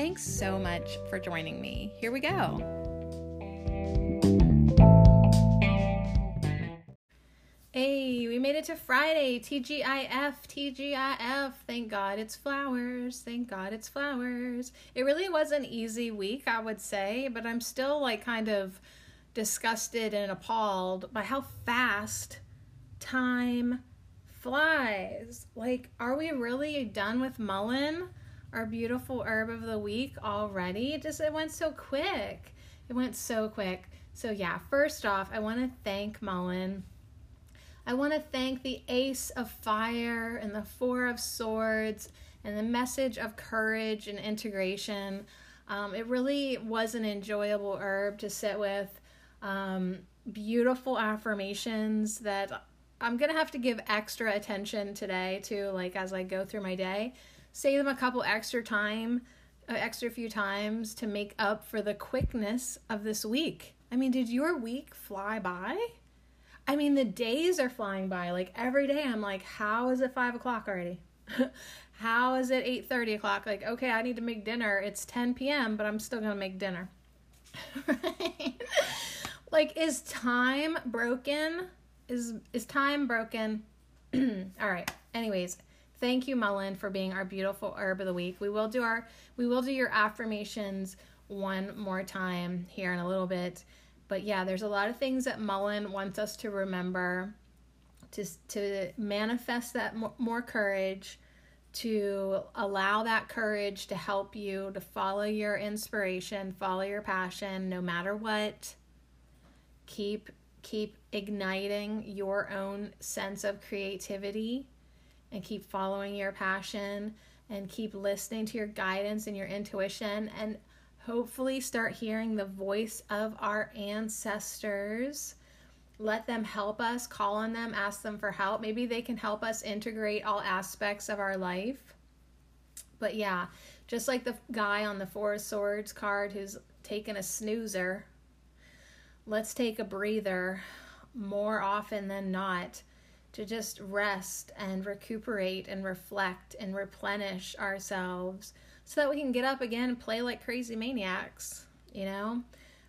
Thanks so much for joining me. Here we go. Hey, we made it to Friday. TGIF, TGIF. Thank God it's flowers. Thank God it's flowers. It really was an easy week, I would say, but I'm still like kind of disgusted and appalled by how fast time flies. Like, are we really done with Mullein, our beautiful herb of the week already? It just it went so quick. It went so quick. So yeah, first off, I want to thank Mullein. I want to thank the Ace of Fire and the Four of Swords and the message of courage and integration. Um, it really was an enjoyable herb to sit with. Um, beautiful affirmations that I'm gonna have to give extra attention today to, like as I go through my day. Say them a couple extra time, extra few times to make up for the quickness of this week. I mean, did your week fly by? I mean, the days are flying by. Like every day, I'm like, how is it five o'clock already? how is it eight thirty o'clock? Like, okay, I need to make dinner. It's ten p.m., but I'm still gonna make dinner. Like, is time broken? Is is time broken? All right. Anyways, thank you, Mullein, for being our beautiful herb of the week. We will do our we will do your affirmations one more time here in a little bit. But yeah, there's a lot of things that Mullein wants us to remember to to manifest that more courage, to allow that courage to help you to follow your inspiration, follow your passion no matter what. Keep keep igniting your own sense of creativity and keep following your passion and keep listening to your guidance and your intuition and hopefully start hearing the voice of our ancestors. Let them help us, call on them, ask them for help. Maybe they can help us integrate all aspects of our life. But yeah, just like the guy on the Four of Swords card who's taken a snoozer, let's take a breather more often than not to just rest and recuperate and reflect and replenish ourselves so that we can get up again and play like crazy maniacs, you know?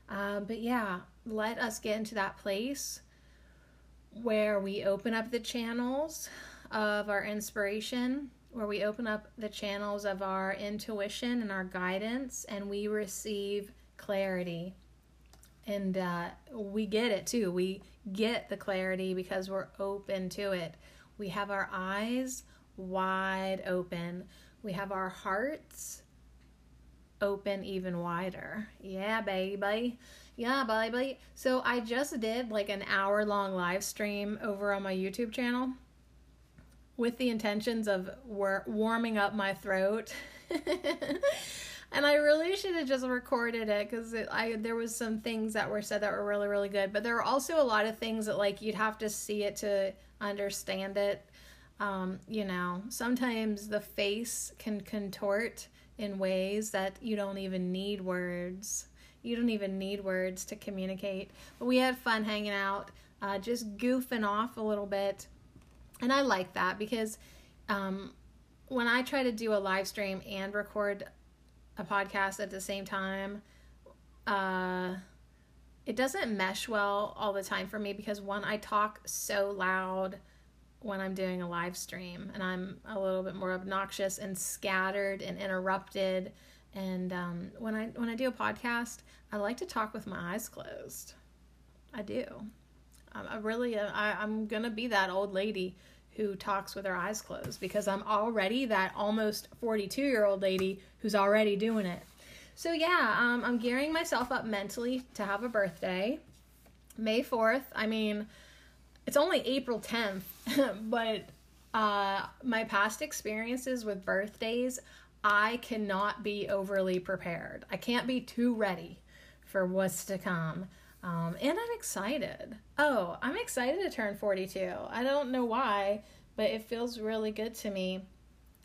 Uh, but yeah, let us get into that place where we open up the channels of our inspiration, where we open up the channels of our intuition and our guidance, and we receive clarity and uh, we get it too. We get the clarity because we're open to it. We have our eyes wide open. We have our hearts open even wider. Yeah, baby. Yeah, baby. So I just did like an hour long live stream over on my YouTube channel with the intentions of war- warming up my throat. and I really should have just recorded it because I there was some things that were said that were really really good, but there were also a lot of things that like you'd have to see it to understand it. Um, you know, sometimes the face can contort in ways that you don't even need words. You don't even need words to communicate. But we had fun hanging out, uh, just goofing off a little bit, and I like that because um, when I try to do a live stream and record a podcast at the same time, uh, it doesn't mesh well all the time for me because one, I talk so loud when I'm doing a live stream and I'm a little bit more obnoxious and scattered and interrupted. And um, when I when I do a podcast, I like to talk with my eyes closed. I do. I really uh, I, I'm gonna be that old lady who talks with her eyes closed because I'm already that almost 42 year old lady who's already doing it. So, yeah, um, I'm gearing myself up mentally to have a birthday. May 4th. I mean, it's only April 10th, but uh, my past experiences with birthdays, I cannot be overly prepared. I can't be too ready for what's to come. Um, and I'm excited. Oh, I'm excited to turn 42. I don't know why, but it feels really good to me.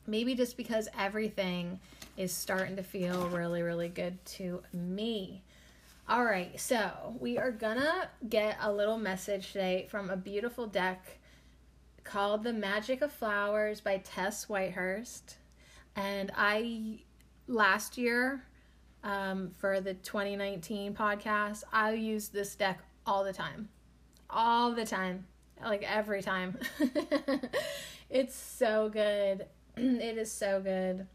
Maybe just because everything is starting to feel really, really good to me. All right, so we are gonna get a little message today from a beautiful deck called The Magic of Flowers by Tess Whitehurst. And I, last year, um, for the 2019 podcast, I use this deck all the time. All the time. Like every time. it's so good. it is so good.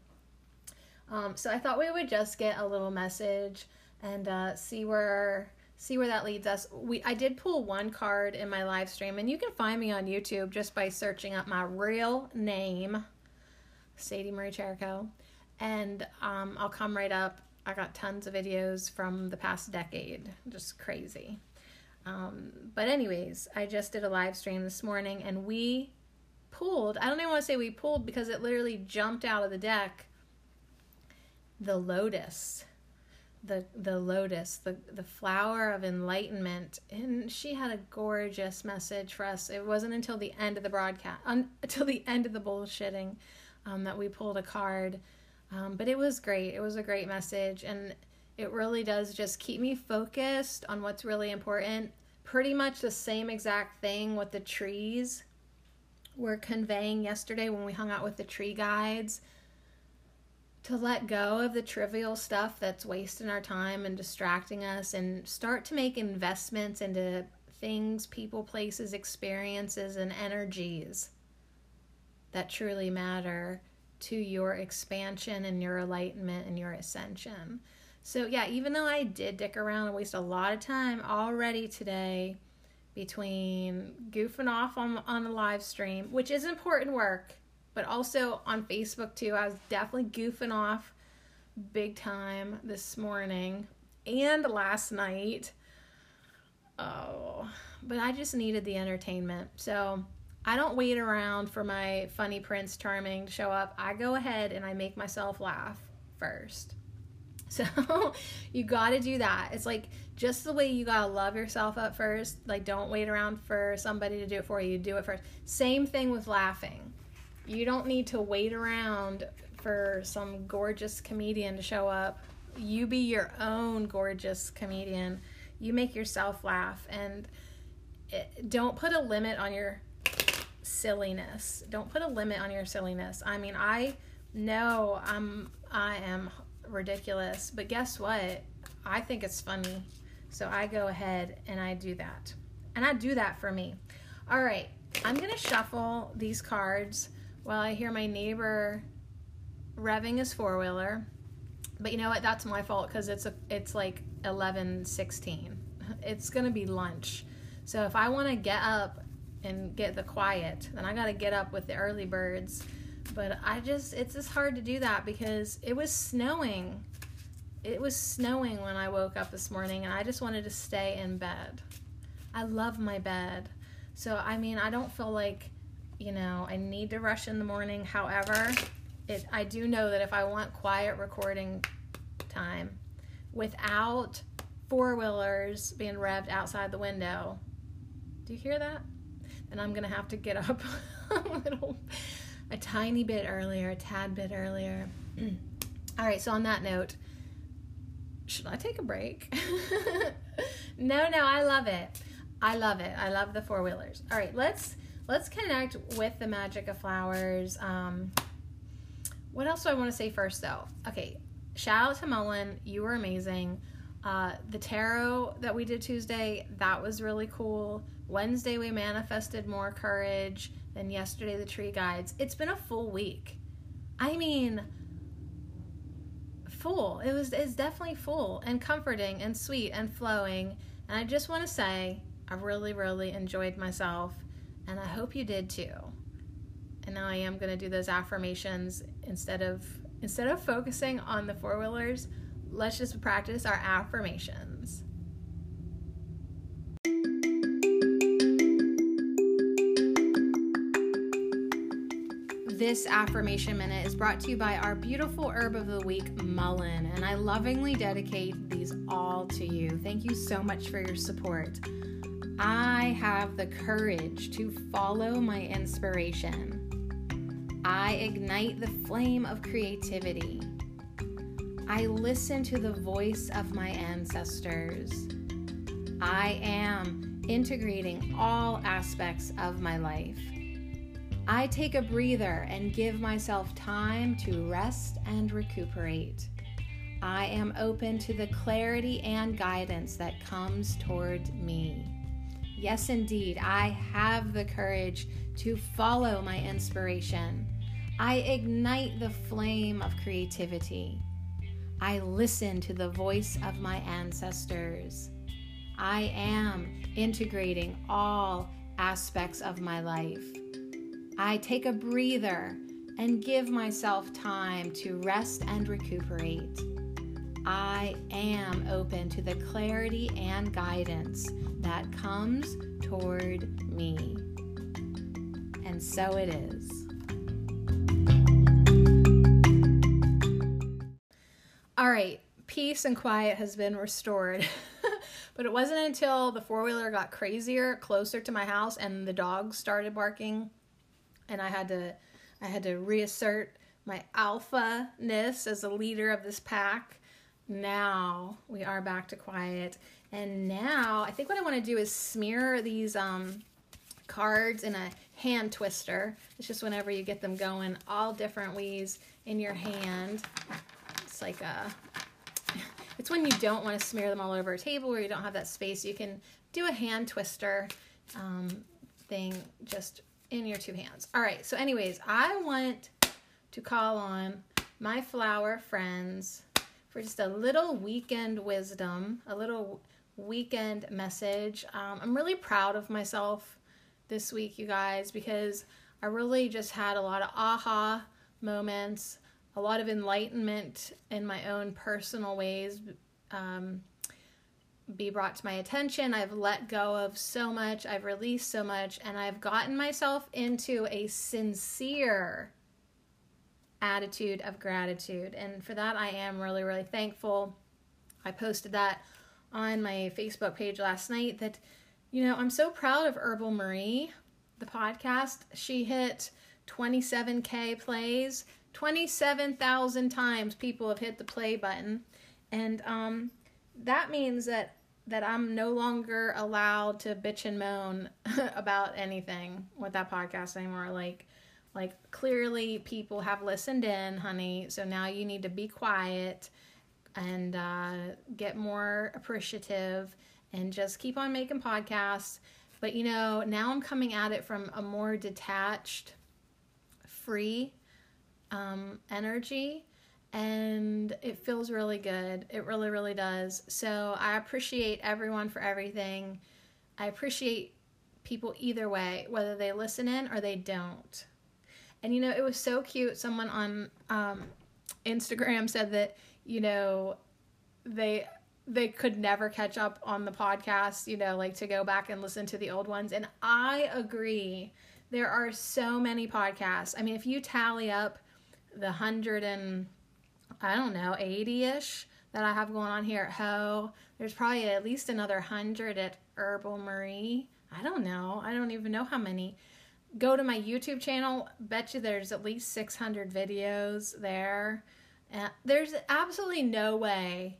Um, so I thought we would just get a little message and uh, see where see where that leads us. We I did pull one card in my live stream, and you can find me on YouTube just by searching up my real name, Sadie Marie Cherico, and um, I'll come right up. I got tons of videos from the past decade, just crazy. Um, but anyways, I just did a live stream this morning, and we pulled. I don't even want to say we pulled because it literally jumped out of the deck. The lotus the the lotus, the the flower of enlightenment, and she had a gorgeous message for us. It wasn't until the end of the broadcast, un, until the end of the bullshitting, um, that we pulled a card. Um, but it was great. It was a great message, and it really does just keep me focused on what's really important. Pretty much the same exact thing with the trees we're conveying yesterday when we hung out with the tree guides to let go of the trivial stuff that's wasting our time and distracting us and start to make investments into things, people, places, experiences, and energies that truly matter to your expansion and your enlightenment and your ascension. So, yeah, even though I did dick around and waste a lot of time already today between goofing off on, on a live stream, which is important work but also on Facebook too. I was definitely goofing off big time this morning and last night. Oh, but I just needed the entertainment. So I don't wait around for my funny Prince Charming to show up. I go ahead and I make myself laugh first. So you got to do that. It's like just the way you got to love yourself up first. Like, don't wait around for somebody to do it for you. Do it first. Same thing with laughing you don't need to wait around for some gorgeous comedian to show up. You be your own gorgeous comedian. You make yourself laugh and it, don't put a limit on your silliness. Don't put a limit on your silliness. I mean, I know I'm I am ridiculous, but guess what? I think it's funny. So I go ahead and I do that. And I do that for me. All right, I'm going to shuffle these cards while I hear my neighbor revving his four wheeler. But you know what? That's my fault because it's a it's like eleven sixteen. It's gonna be lunch. So if I want to get up and get the quiet, then I got to get up with the early birds. But I just it's just hard to do that because it was snowing. It was snowing when I woke up this morning, and I just wanted to stay in bed. I love my bed. So I mean, I don't feel like you know, I need to rush in the morning. However, it I do know that if I want quiet recording time without four wheelers being revved outside the window, do you hear that? Then I'm gonna have to get up a little, a tiny bit earlier, a tad bit earlier. All right. So on that note, should I take a break? no, no, I love it. I love it. I love the four wheelers. All right, let's let's connect with the magic of flowers. Um, what else do I want to say first, though? Okay, shout out to Mullein. You were amazing. Uh, the tarot that we did Tuesday, that was really cool. Wednesday, we manifested more courage. Then yesterday, the tree guides. It's been a full week. I mean, full. It was it's definitely full and comforting and sweet and flowing. And I just want to say, I really, really enjoyed myself and I hope you did too. And now I am going to do those affirmations instead of instead of focusing on the four wheelers, let's just practice our affirmations. This affirmation minute is brought to you by our beautiful herb of the week, mullein, and I lovingly dedicate these all to you. Thank you so much for your support. I have the courage to follow my inspiration. I ignite the flame of creativity. I listen to the voice of my ancestors. I am integrating all aspects of my life. I take a breather and give myself time to rest and recuperate. I am open to the clarity and guidance that comes toward me. Yes, indeed, I have the courage to follow my inspiration. I ignite the flame of creativity. I listen to the voice of my ancestors. I am integrating all aspects of my life. I take a breather and give myself time to rest and recuperate. I am open to the clarity and guidance that comes toward me. And so it is. All right, peace and quiet has been restored. but it wasn't until the four wheeler got crazier, closer to my house, and the dogs started barking and I had to I had to reassert my alpha ness as a leader of this pack. Now we are back to quiet. And now I think what I want to do is smear these um, cards in a hand twister. It's just whenever you get them going all different ways in your hand. It's like a it's when you don't want to smear them all over a table or you don't have that space. You can do a hand twister um, thing just in your two hands. All right, so, anyways, I want to call on my flower friends for just a little weekend wisdom, a little weekend message. Um, I'm really proud of myself this week, you guys, because I really just had a lot of aha moments, a lot of enlightenment in my own personal ways. Um, be brought to my attention. I've let go of so much, I've released so much, and I've gotten myself into a sincere attitude of gratitude. And for that, I am really, really thankful. I posted that on my Facebook page last night that, you know, I'm so proud of Herbal Marie, the podcast. She hit 27K plays, 27,000 times people have hit the play button. And um, that means that that I'm no longer allowed to bitch and moan about anything with that podcast anymore. Like, like clearly people have listened in, honey. So now you need to be quiet and uh, get more appreciative and just keep on making podcasts. But you know, now I'm coming at it from a more detached, free um, energy and it feels really good. It really, really does. So I appreciate everyone for everything. I appreciate people either way, whether they listen in or they don't. And you know, it was so cute. Someone on um, Instagram said that you know they they could never catch up on the podcast. You know, like to go back and listen to the old ones. And I agree. There are so many podcasts. I mean, if you tally up the hundred and I don't know, 80 ish that I have going on here at Ho. There's probably at least another 100 at Herbal Marie. I don't know. I don't even know how many. Go to my YouTube channel. Bet you there's at least 600 videos there. And there's absolutely no way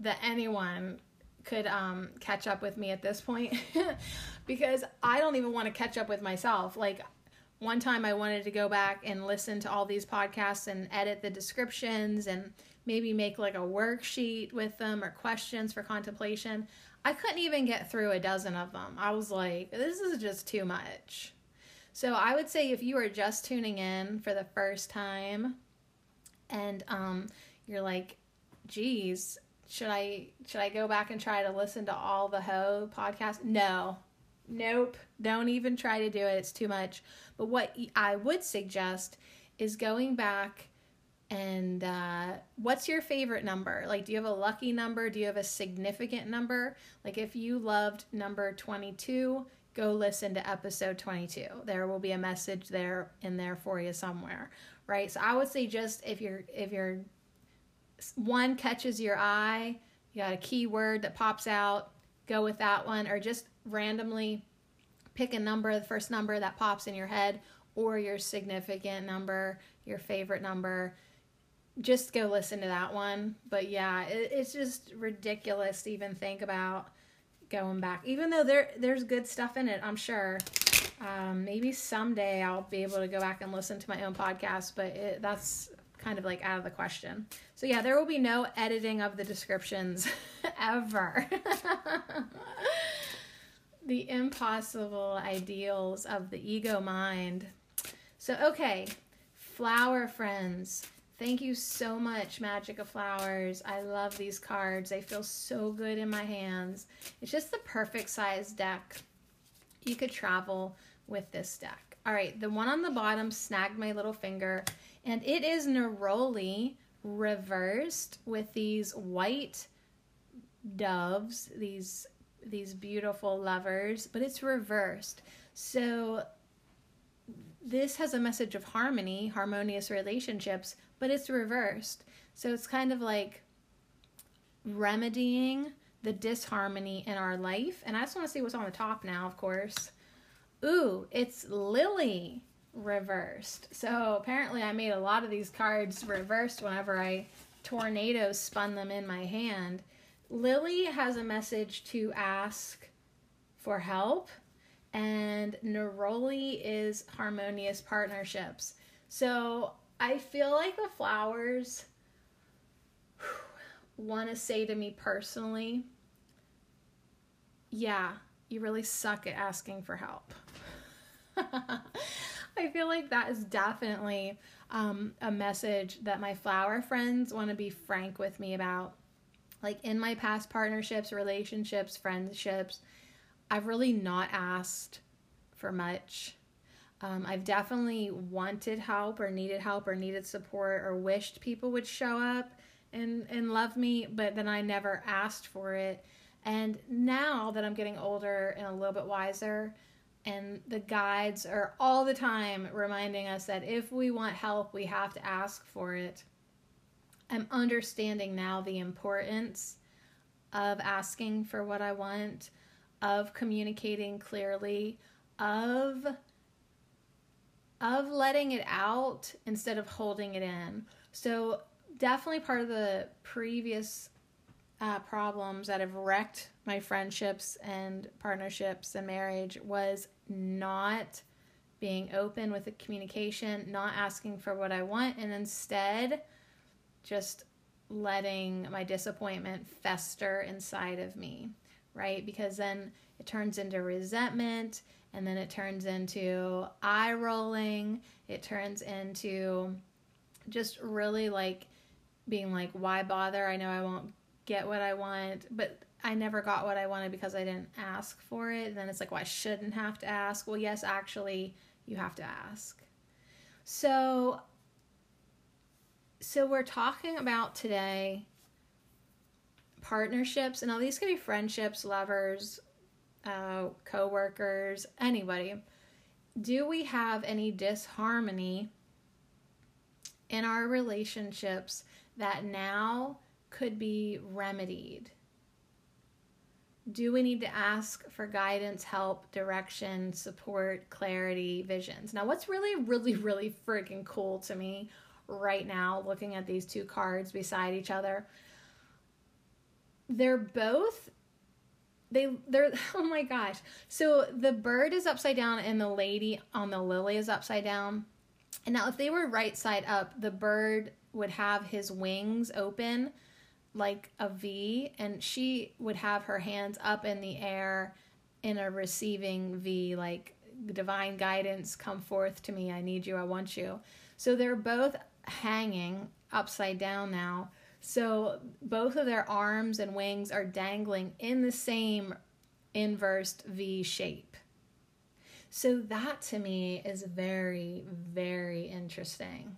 that anyone could um, catch up with me at this point because I don't even want to catch up with myself. Like, one time I wanted to go back and listen to all these podcasts and edit the descriptions and maybe make like a worksheet with them or questions for contemplation. I couldn't even get through a dozen of them. I was like, this is just too much. So I would say if you are just tuning in for the first time and um, you're like, geez, should I should I go back and try to listen to all the Ho podcasts? No, nope, don't even try to do it. It's too much. But what I would suggest is going back and uh, what's your favorite number? Like, do you have a lucky number? Do you have a significant number? Like, if you loved number 22, go listen to episode 22. There will be a message there in there for you somewhere, right? So I would say just if you're if you're one catches your eye, you got a keyword that pops out, go with that one or just randomly pick a number, the first number that pops in your head or your significant number, your favorite number. Just go listen to that one. But yeah, it, it's just ridiculous to even think about going back. Even though there there's good stuff in it, I'm sure. Um, maybe someday I'll be able to go back and listen to my own podcast, but it, that's kind of like out of the question. So yeah, there will be no editing of the descriptions ever. the impossible ideals of the ego mind. So okay, flower friends. Thank you so much, Magic of Flowers. I love these cards. They feel so good in my hands. It's just the perfect size deck. You could travel with this deck. All right, the one on the bottom snagged my little finger, and it is Neroli reversed with these white doves, these these beautiful lovers, but it's reversed. So this has a message of harmony, harmonious relationships, but it's reversed. So it's kind of like remedying the disharmony in our life. And I just want to see what's on the top now, of course. Ooh, it's Lily reversed. So apparently I made a lot of these cards reversed whenever I tornado spun them in my hand. Lily has a message to ask for help and Neroli is harmonious partnerships. So I feel like the flowers want to say to me personally, yeah, you really suck at asking for help. I feel like that is definitely um, a message that my flower friends want to be frank with me about. Like in my past partnerships, relationships, friendships, I've really not asked for much. Um, I've definitely wanted help or needed help or needed support or wished people would show up and, and love me, but then I never asked for it. And now that I'm getting older and a little bit wiser, and the guides are all the time reminding us that if we want help, we have to ask for it. I'm understanding now the importance of asking for what I want, of communicating clearly, of of letting it out instead of holding it in. So definitely part of the previous uh, problems that have wrecked my friendships and partnerships and marriage was not being open with the communication, not asking for what I want, and instead just letting my disappointment fester inside of me, right? Because then it turns into resentment and then it turns into eye rolling. It turns into just really like being like, why bother? I know I won't get what I want, but I never got what I wanted because I didn't ask for it. And then it's like, well, I shouldn't have to ask. Well, yes, actually, you have to ask. So, so we're talking about today partnerships, and all these could be friendships, lovers, uh, coworkers, anybody, do we have any disharmony in our relationships that now could be remedied? Do we need to ask for guidance, help, direction, support, clarity, visions? Now, what's really, really, really freaking cool to me right now, looking at these two cards beside each other, they're both they they're oh my gosh. So the bird is upside down and the lady on the lily is upside down. And now if they were right side up the bird would have his wings open like a v and she would have her hands up in the air in a receiving v like divine guidance come forth to me. I need you. I want you. So they're both hanging upside down now so both of their arms and wings are dangling in the same inversed V shape. So that to me is very, very interesting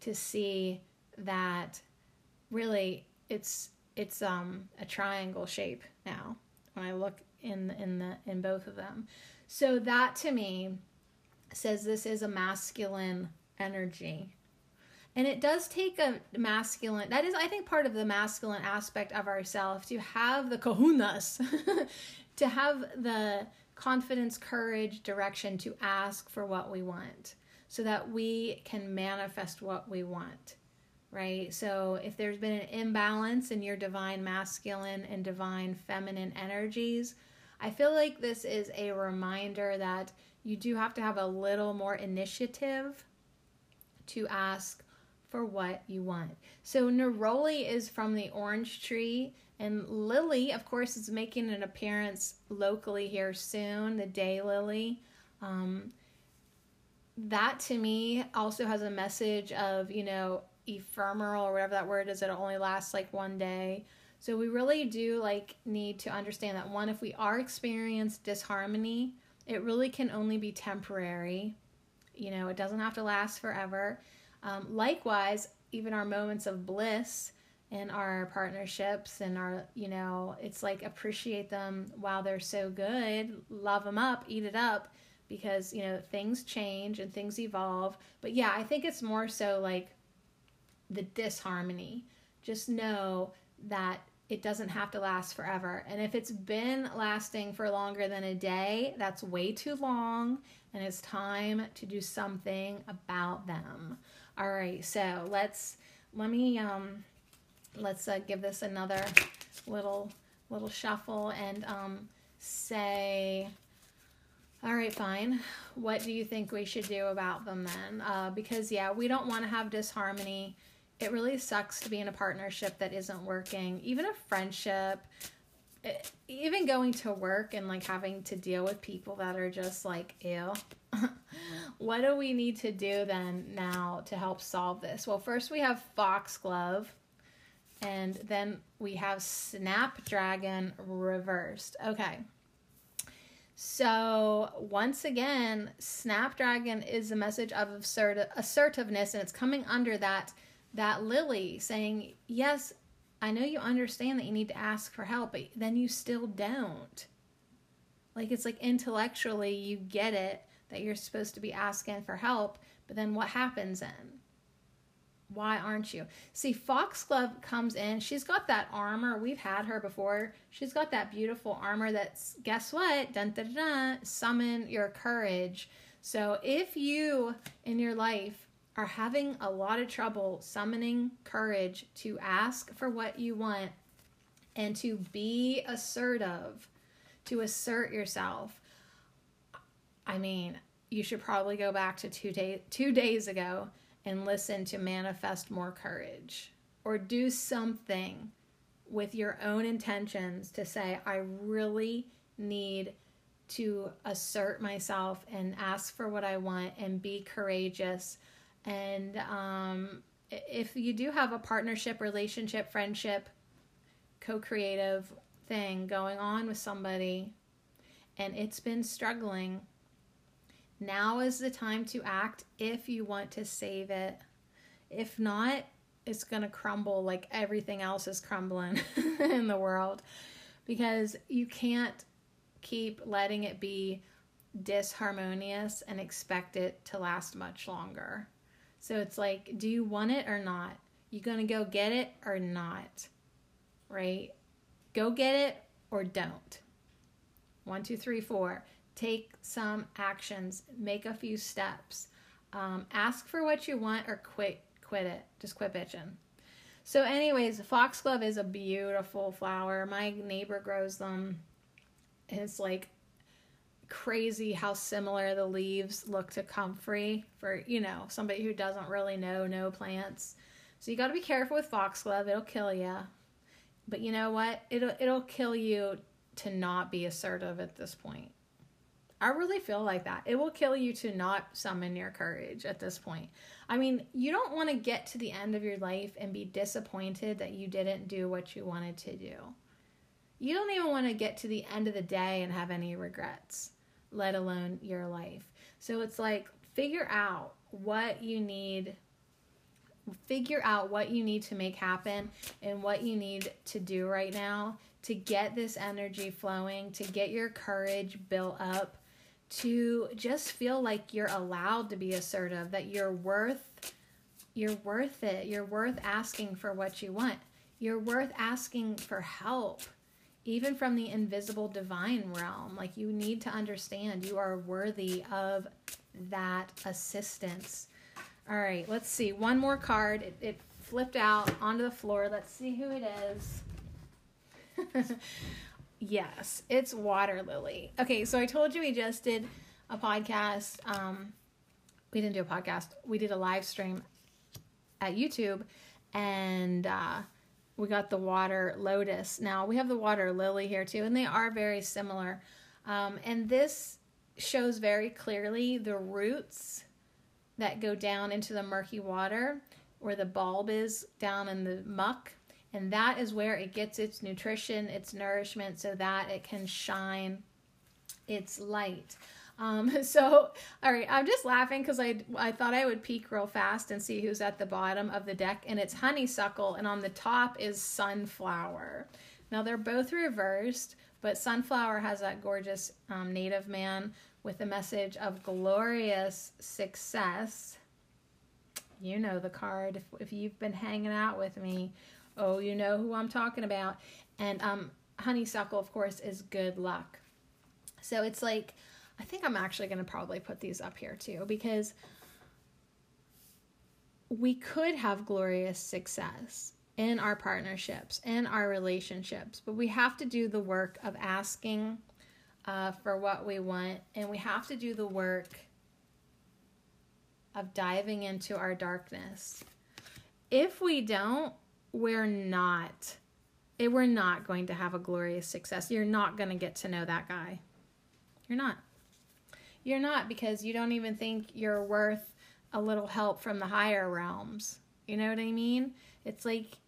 to see that really it's it's um a triangle shape now when I look in in the in both of them. So that to me says this is a masculine energy. And it does take a masculine, that is, I think, part of the masculine aspect of ourselves to have the kahunas, to have the confidence, courage, direction to ask for what we want so that we can manifest what we want, right? So if there's been an imbalance in your divine masculine and divine feminine energies, I feel like this is a reminder that you do have to have a little more initiative to ask for what you want. So Neroli is from the orange tree, and Lily, of course, is making an appearance locally here soon, the day lily. Um, that to me also has a message of, you know, ephemeral or whatever that word is, it only lasts like one day. So we really do like need to understand that one, if we are experiencing disharmony, it really can only be temporary. You know, it doesn't have to last forever. Um, likewise, even our moments of bliss in our partnerships and our, you know, it's like appreciate them while they're so good, love them up, eat it up because, you know, things change and things evolve. But yeah, I think it's more so like the disharmony. Just know that it doesn't have to last forever. And if it's been lasting for longer than a day, that's way too long and it's time to do something about them. All right, so let's let me um let's uh, give this another little little shuffle and um say all right, fine. What do you think we should do about them then? Uh, because, yeah, we don't want to have disharmony. It really sucks to be in a partnership that isn't working, even a friendship, even going to work and like having to deal with people that are just like, ew. what do we need to do then now to help solve this? Well, first we have Foxglove, and then we have Snapdragon reversed. Okay. So, once again, Snapdragon is a message of assert- assertiveness, and it's coming under that that lily saying, Yes, I know you understand that you need to ask for help, but then you still don't. Like, it's like intellectually, you get it, that you're supposed to be asking for help, but then what happens then? Why aren't you? See, Foxglove comes in. She's got that armor. We've had her before. She's got that beautiful armor that's, guess what? Dun, dun, dun, summon your courage. So if you in your life are having a lot of trouble summoning courage to ask for what you want and to be assertive, to assert yourself, I mean, you should probably go back to two day two days ago and listen to manifest more courage or do something with your own intentions to say I really need to assert myself and ask for what I want and be courageous and um, if you do have a partnership relationship friendship co-creative thing going on with somebody and it's been struggling now is the time to act if you want to save it. If not, it's going to crumble like everything else is crumbling in the world because you can't keep letting it be disharmonious and expect it to last much longer. So it's like, do you want it or not? You to go get it or not? Right? Go get it or don't. One, two, three, four take some actions, make a few steps, um, ask for what you want, or quit quit it. Just quit bitching. So, anyways, foxglove is a beautiful flower. My neighbor grows them. It's like crazy how similar the leaves look to comfrey for you know somebody who doesn't really know no plants. So you got to be careful with foxglove; it'll kill you. But you know what? It'll it'll kill you to not be assertive at this point. I really feel like that. It will kill you to not summon your courage at this point. I mean, you don't want to get to the end of your life and be disappointed that you didn't do what you wanted to do. You don't even want to get to the end of the day and have any regrets, let alone your life. So it's like figure out what you need figure out what you need to make happen and what you need to do right now to get this energy flowing, to get your courage built up, to just feel like you're allowed to be assertive, that you're worth you're worth it. You're worth asking for what you want. You're worth asking for help, even from the invisible divine realm. Like you need to understand you are worthy of that assistance. All right, let's see. One more card. It, it flipped out onto the floor. Let's see who it is. yes, it's Water Lily. Okay, so I told you we just did a podcast. Um, we didn't do a podcast. We did a live stream at YouTube, and uh, we got the water lotus. Now we have the water lily here too, and they are very similar. Um, and this shows very clearly the roots that go down into the murky water where the bulb is down in the muck. And that is where it gets its nutrition, its nourishment, so that it can shine its light. Um, so, all right, I'm just laughing because I, I thought I would peek real fast and see who's at the bottom of the deck, and it's honeysuckle, and on the top is sunflower. Now, they're both reversed, but sunflower has that gorgeous um, native man with a message of glorious success. You know the card. If, if you've been hanging out with me, oh, you know who I'm talking about. And um, honeysuckle, of course, is good luck. So it's like I think I'm actually going to probably put these up here too because we could have glorious success in our partnerships, in our relationships, but we have to do the work of asking uh, for what we want, and we have to do the work of diving into our darkness. If we don't, we're not. We're not going to have a glorious success. You're not going to get to know that guy. You're not. You're not because you don't even think you're worth a little help from the higher realms. You know what I mean? It's like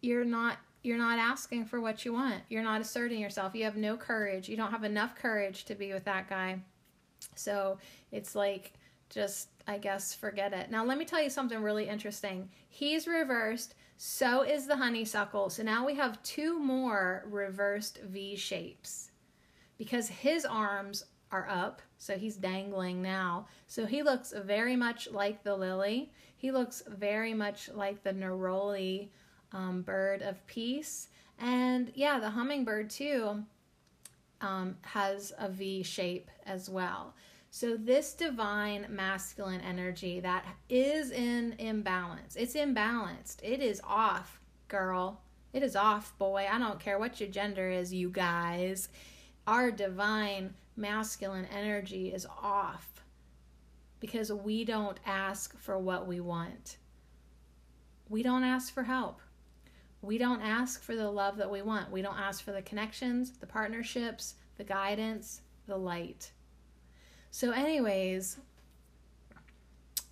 you're not you're not asking for what you want. You're not asserting yourself. You have no courage. You don't have enough courage to be with that guy. So, it's like just I guess forget it. Now, let me tell you something really interesting. He's reversed, so is the honeysuckle. So now we have two more reversed V shapes because his arms are up, so he's dangling now. So he looks very much like the lily. He looks very much like the neroli um, bird of peace. And yeah, the hummingbird too um, has a V shape as well. So, this divine masculine energy that is in imbalance, it's imbalanced. It is off, girl. It is off, boy. I don't care what your gender is, you guys. Our divine masculine energy is off because we don't ask for what we want. We don't ask for help. We don't ask for the love that we want. We don't ask for the connections, the partnerships, the guidance, the light. So, anyways,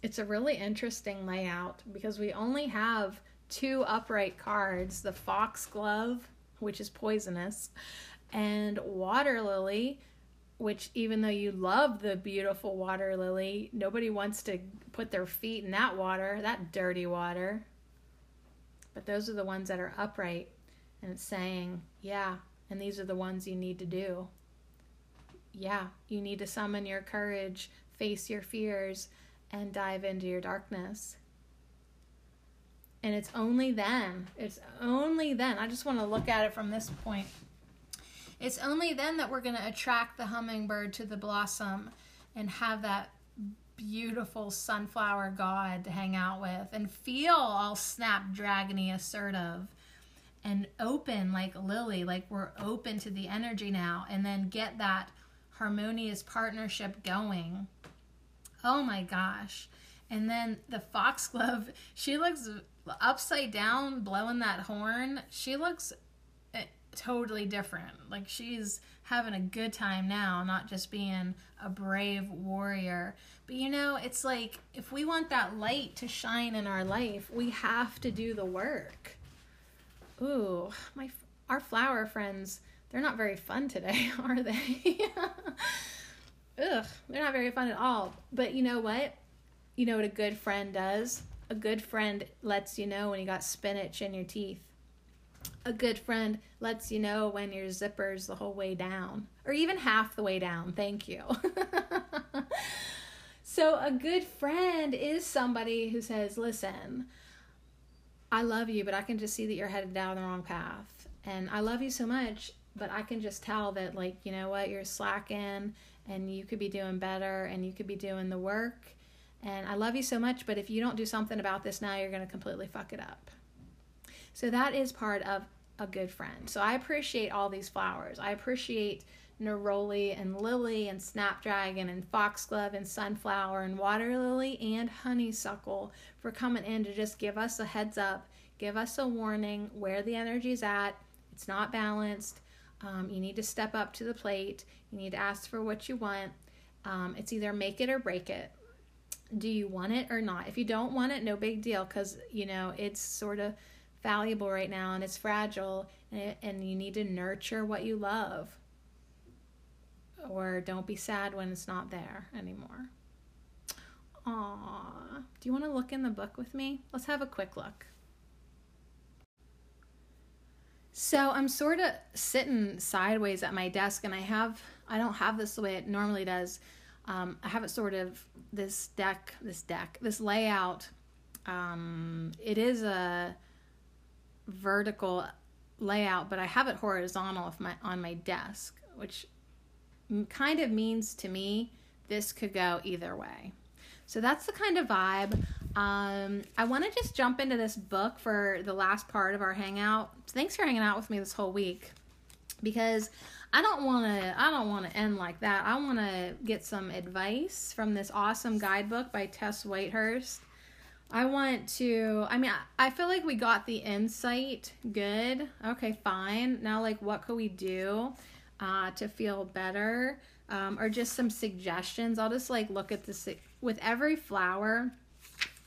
it's a really interesting layout because we only have two upright cards the foxglove, which is poisonous, and water lily, which even though you love the beautiful water lily, nobody wants to put their feet in that water, that dirty water. But those are the ones that are upright and it's saying, yeah, and these are the ones you need to do. Yeah, you need to summon your courage, face your fears, and dive into your darkness. And it's only then, it's only then. I just want to look at it from this point it's only then that we're going to attract the hummingbird to the blossom and have that beautiful sunflower god to hang out with and feel all snapdragony assertive and open like Lily, like we're open to the energy now, and then get that harmonious partnership going. Oh my gosh. And then the foxglove, she looks upside down blowing that horn. She looks totally different. Like she's having a good time now, not just being a brave warrior. But you know, it's like if we want that light to shine in our life, we have to do the work. Ooh, my our flower friends, they're not very fun today, are they? Ugh, they're not very fun at all. But you know what? You know what a good friend does? A good friend lets you know when you got spinach in your teeth A good friend lets you know when your zipper's the whole way down, or even half the way down. Thank you. so, a good friend is somebody who says, Listen, I love you, but I can just see that you're headed down the wrong path. And I love you so much, but I can just tell that, like, you know what, you're slacking and you could be doing better and you could be doing the work. And I love you so much, but if you don't do something about this now, you're going to completely fuck it up. So that is part of a good friend. So I appreciate all these flowers. I appreciate neroli and lily and snapdragon and foxglove and sunflower and water lily and honeysuckle for coming in to just give us a heads up, give us a warning where the energy's at. It's not balanced. Um, you need to step up to the plate. You need to ask for what you want. Um, it's either make it or break it. Do you want it or not? If you don't want it, no big deal because, you know, it's sort of valuable right now and it's fragile and, it, and you need to nurture what you love. Or don't be sad when it's not there anymore. Aww. Do you want to look in the book with me? Let's have a quick look. So I'm sort of sitting sideways at my desk, and I have I don't have this the way it normally does. Um, I have it sort of this deck, this deck, this layout. Um, it is a vertical layout, but I have it horizontal my, on my desk, which kind of means to me this could go either way. So that's the kind of vibe. Um, I want to just jump into this book for the last part of our hangout. Thanks for hanging out with me this whole week because I don't want to I don't want to end like that. I want to get some advice from this awesome guidebook by Tess Whitehurst. I want to I mean I, feel like we got the insight good. Okay, fine. Now like what could we do uh, to feel better? Um, or just some suggestions. I'll just like look at this with every flower.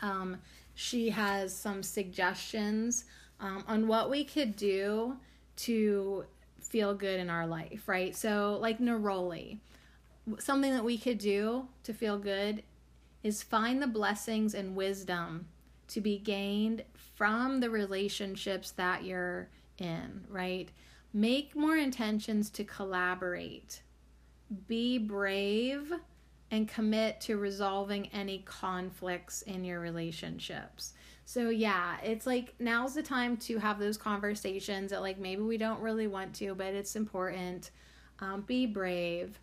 Um, she has some suggestions um, on what we could do to feel good in our life, right? So, like neroli, something that we could do to feel good is find the blessings and wisdom to be gained from the relationships that you're in, right? Make more intentions to collaborate. Be brave and commit to resolving any conflicts in your relationships. So yeah, it's like now's the time to have those conversations that like maybe we don't really want to, but it's important. Um, be brave.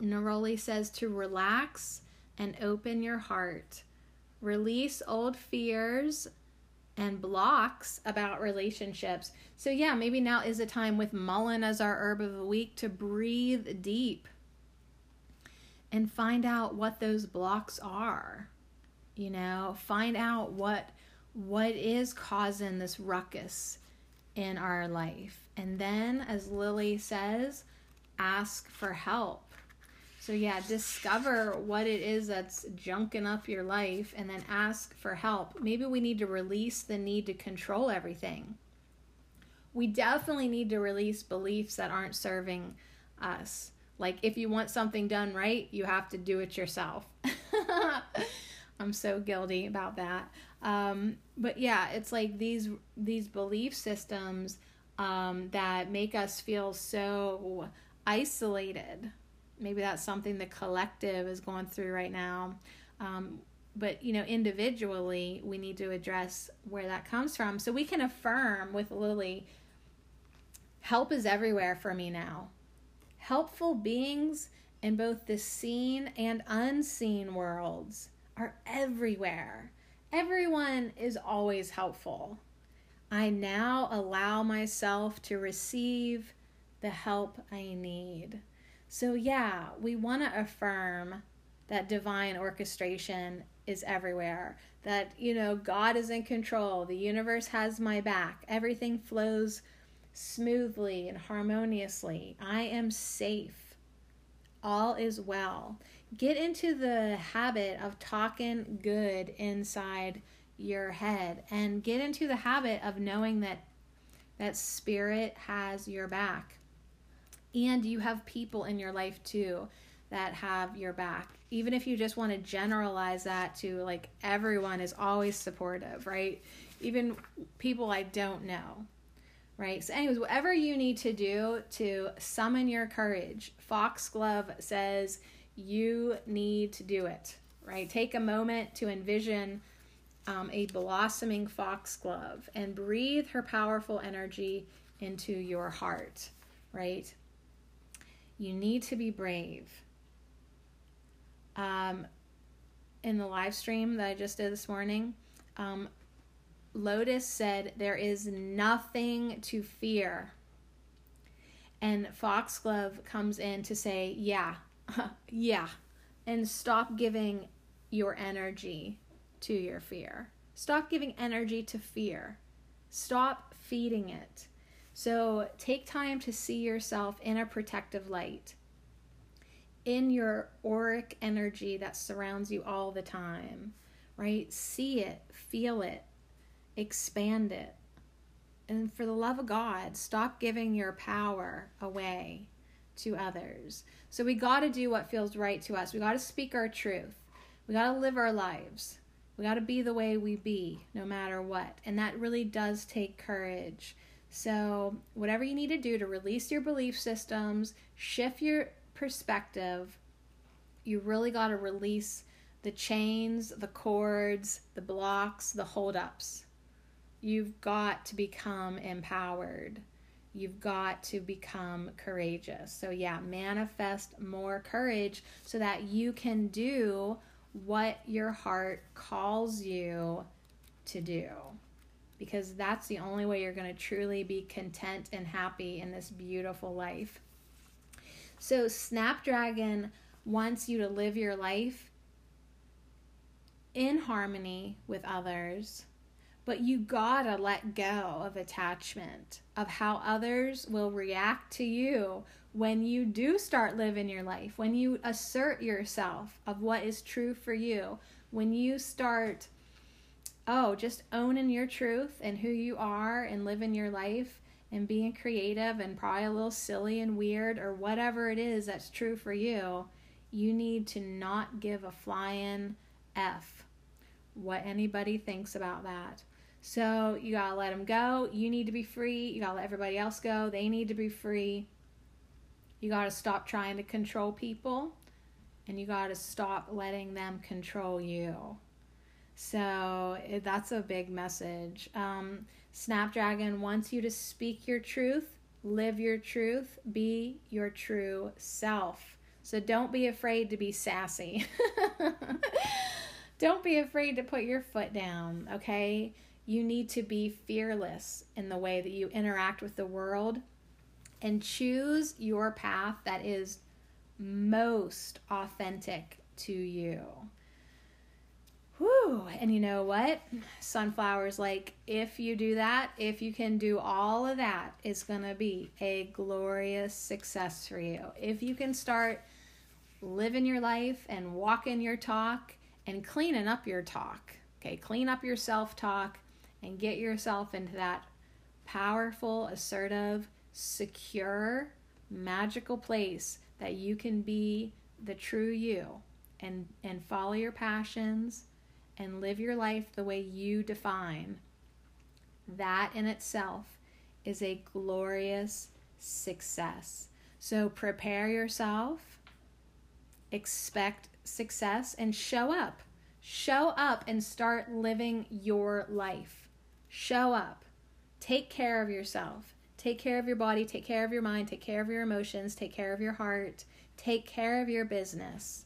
Neroli says to relax and open your heart. Release old fears and blocks about relationships. So yeah, maybe now is a time with mullein as our herb of the week to breathe deep and find out what those blocks are. You know, find out what what is causing this ruckus in our life. And then as Lily says, ask for help. So yeah, discover what it is that's junking up your life and then ask for help. Maybe we need to release the need to control everything. We definitely need to release beliefs that aren't serving us. Like if you want something done right, you have to do it yourself. I'm so guilty about that. Um, but yeah, it's like these these belief systems um, that make us feel so isolated. Maybe that's something the collective is going through right now. Um, but you know, individually, we need to address where that comes from, so we can affirm with Lily. Help is everywhere for me now helpful beings in both the seen and unseen worlds are everywhere. Everyone is always helpful. I now allow myself to receive the help I need. So, yeah, we want to affirm that divine orchestration is everywhere, that, you know, God is in control, the universe has my back, everything flows smoothly and harmoniously. I am safe. All is well. Get into the habit of talking good inside your head and get into the habit of knowing that that spirit has your back. And you have people in your life too that have your back. Even if you just want to generalize that to like everyone is always supportive, right? Even people I don't know right? So, anyways, whatever you need to do to summon your courage, Foxglove says you need to do it, right? Take a moment to envision um, a blossoming foxglove and breathe her powerful energy into your heart, right? You need to be brave. Um, in the live stream that I just did this morning, um, Lotus said, There is nothing to fear. And Foxglove comes in to say, Yeah, yeah, and stop giving your energy to your fear. Stop giving energy to fear. Stop feeding it. So take time to see yourself in a protective light, in your auric energy that surrounds you all the time, right? See it, feel it, expand it. And for the love of God, stop giving your power away to others. So we got to do what feels right to us. We got to speak our truth. We got to live our lives. We got to be the way we be, no matter what. And that really does take courage. So, whatever you need to do to release your belief systems, shift your perspective, you really got to release the chains, the cords, the blocks, the holdups. You've got to become empowered. You've got to become courageous. So, yeah, manifest more courage so that you can do what your heart calls you to do. Because that's the only way you're going to truly be content and happy in this beautiful life. So, Snapdragon wants you to live your life in harmony with others, but you gotta let go of attachment, of how others will react to you when you do start living your life, when you assert yourself of what is true for you, when you start, oh, just owning your truth and who you are and living your life and being creative and probably a little silly and weird or whatever it is that's true for you, you need to not give a flying F what anybody thinks about that. So you gotta let them go. You need to be free. You gotta let everybody else go. They need to be free you got to stop trying to control people and you got to stop letting them control you. So that's a big message. Um, Snapdragon wants you to speak your truth, live your truth, be your true self. So don't be afraid to be sassy. don't be afraid to put your foot down, okay? You need to be fearless in the way that you interact with the world and choose your path that is most authentic to you. Whew. And you know what? Sunflowers, like, if you do that, if you can do all of that, it's going to be a glorious success for you. If you can start living your life and walking your talk and cleaning up your talk, okay, clean up your self talk and get yourself into that powerful, assertive, secure, magical place that you can be the true you and and follow your passions and live your life the way you define. That in itself is a glorious success. So prepare yourself, expect success, and show up. Show up and start living your life. Show up. Take care of yourself. Take care of your body, take care of your mind, take care of your emotions, take care of your heart, take care of your business.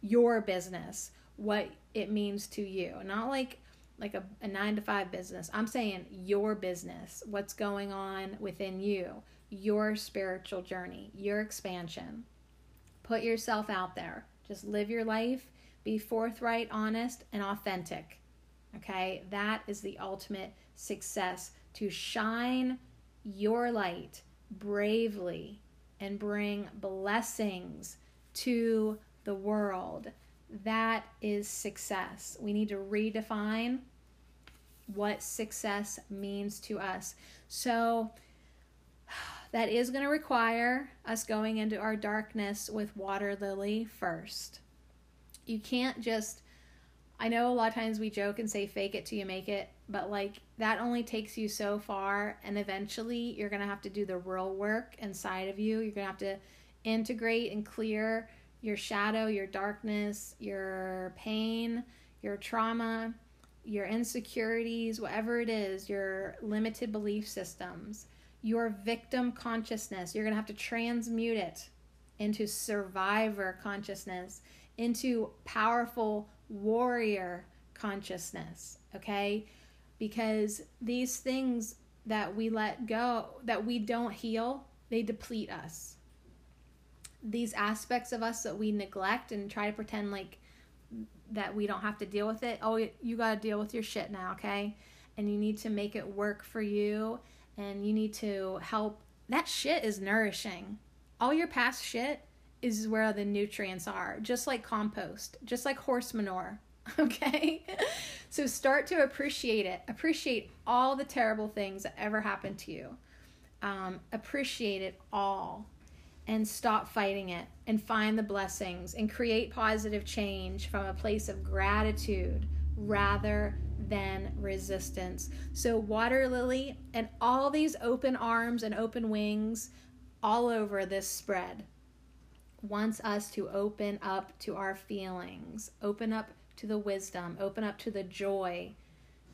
Your business, what it means to you. Not like like a, a 9 to 5 business. I'm saying your business, what's going on within you, your spiritual journey, your expansion. Put yourself out there. Just live your life, be forthright, honest, and authentic. Okay? That is the ultimate success to shine your light bravely and bring blessings to the world. That is success. We need to redefine what success means to us. So, that is going to require us going into our darkness with water lily first. You can't just I know a lot of times we joke and say fake it till you make it, but like that only takes you so far and eventually you're going to have to do the real work inside of you. You're going to have to integrate and clear your shadow, your darkness, your pain, your trauma, your insecurities, whatever it is, your limited belief systems, your victim consciousness. You're going to have to transmute it into survivor consciousness, into powerful warrior consciousness, okay? Because these things that we let go, that we don't heal, they deplete us. These aspects of us that we neglect and try to pretend like that we don't have to deal with it. Oh, you got to deal with your shit now, okay? And you need to make it work for you and you need to help. That shit is nourishing. All your past shit is where the nutrients are, just like compost, just like horse manure. Okay? so start to appreciate it. Appreciate all the terrible things that ever happened to you. Um, appreciate it all and stop fighting it and find the blessings and create positive change from a place of gratitude rather than resistance. So, water lily and all these open arms and open wings all over this spread wants us to open up to our feelings, open up to the wisdom, open up to the joy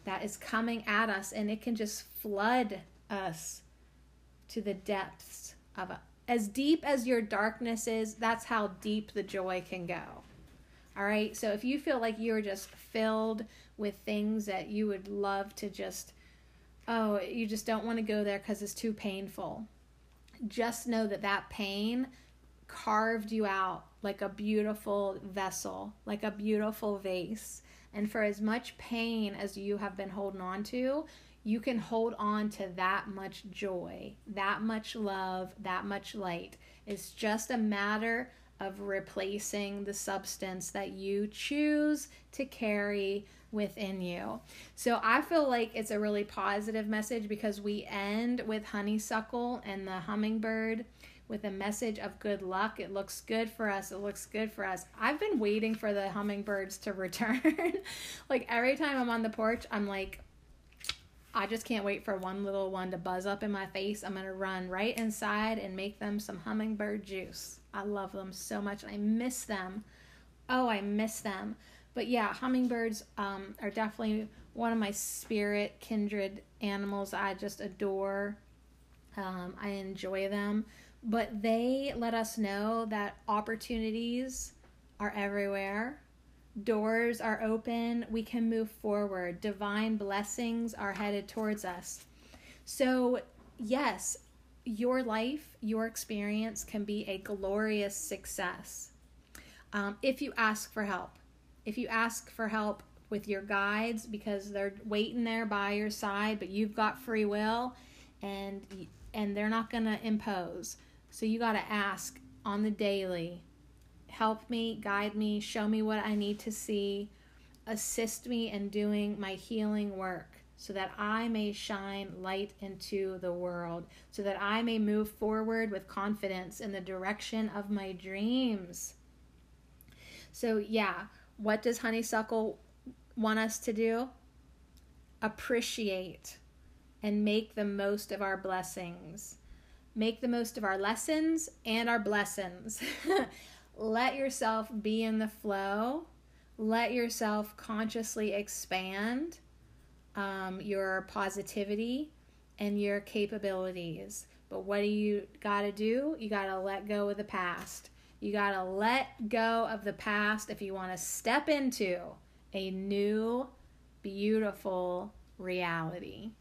that is coming at us, and it can just flood us to the depths of. As deep as your darkness is, that's how deep the joy can go. All right, so if you feel like you're just filled with things that you would love to just, oh, you just don't want to go there because it's too painful, just know that that pain carved you out like a beautiful vessel, like a beautiful vase. And for as much pain as you have been holding on to, you can hold on to that much joy, that much love, that much light. It's just a matter of replacing the substance that you choose to carry within you. So I feel like it's a really positive message because we end with honeysuckle and the hummingbird with a message of good luck. It looks good for us. It looks good for us. I've been waiting for the hummingbirds to return. like every time I'm on the porch, I'm like, I just can't wait for one little one to buzz up in my face. I'm going to run right inside and make them some hummingbird juice. I love them so much. I miss them. Oh, I miss them. But yeah, hummingbirds um, are definitely one of my spirit kindred animals I just adore. Um, I enjoy them but they let us know that opportunities are everywhere. Doors are open. We can move forward. Divine blessings are headed towards us. So, yes, your life, your experience can be a glorious success um, if you ask for help. If you ask for help with your guides because they're waiting there by your side, but you've got free will and and they're not going to impose. So you got to ask on the daily help me, guide me, show me what I need to see, assist me in doing my healing work so that I may shine light into the world, so that I may move forward with confidence in the direction of my dreams. So, yeah, what does Honeysuckle want us to do? Appreciate and make the most of our blessings make the most of our lessons and our blessings. Let yourself be in the flow. Let yourself consciously expand um, your positivity and your capabilities. But what do you got to do? You got to let go of the past. You got to let go of the past if you want to step into a new, beautiful reality.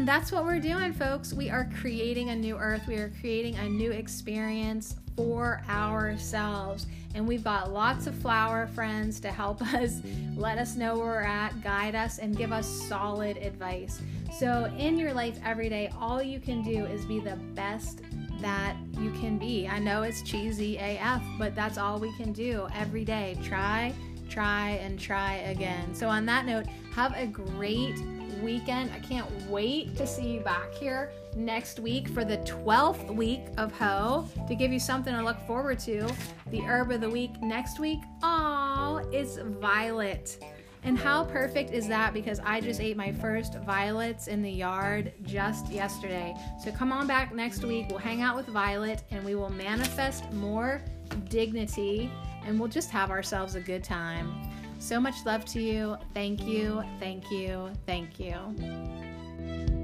And that's what we're doing, folks. We are creating a new earth. We are creating a new experience for ourselves. And we've got lots of flower friends to help us, let us know where we're at, guide us, and give us solid advice. So, in your life every day, all you can do is be the best that you can be. I know it's cheesy AF, but that's all we can do every day. Try, try, and try again. So, on that note, have a great weekend. I can't wait to see you back here next week for the 12th week of Ho to give you something to look forward to. The herb of the week next week, oh, it's violet. And how perfect is that? Because I just ate my first violets in the yard just yesterday. So come on back next week. We'll hang out with Violet and we will manifest more dignity and we'll just have ourselves a good time. So much love to you. Thank you. Thank you. Thank you.